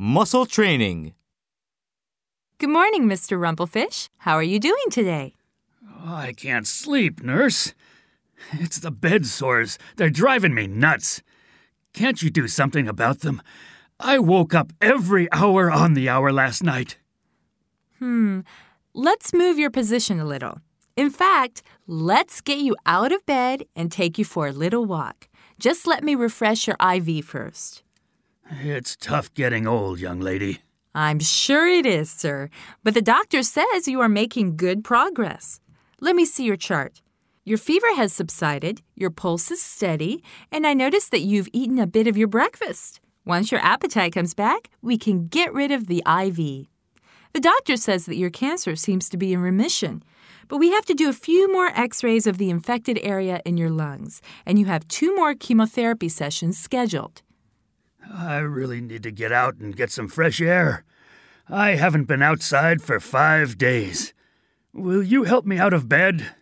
Muscle Training. Good morning, Mr. Rumplefish. How are you doing today? Oh, I can't sleep, nurse. It's the bed sores. They're driving me nuts. Can't you do something about them? I woke up every hour on the hour last night. Hmm. Let's move your position a little. In fact, let's get you out of bed and take you for a little walk. Just let me refresh your IV first. It's tough getting old, young lady. I'm sure it is, sir. But the doctor says you are making good progress. Let me see your chart. Your fever has subsided, your pulse is steady, and I notice that you've eaten a bit of your breakfast. Once your appetite comes back, we can get rid of the IV. The doctor says that your cancer seems to be in remission, but we have to do a few more x rays of the infected area in your lungs, and you have two more chemotherapy sessions scheduled. I really need to get out and get some fresh air. I haven't been outside for five days. Will you help me out of bed?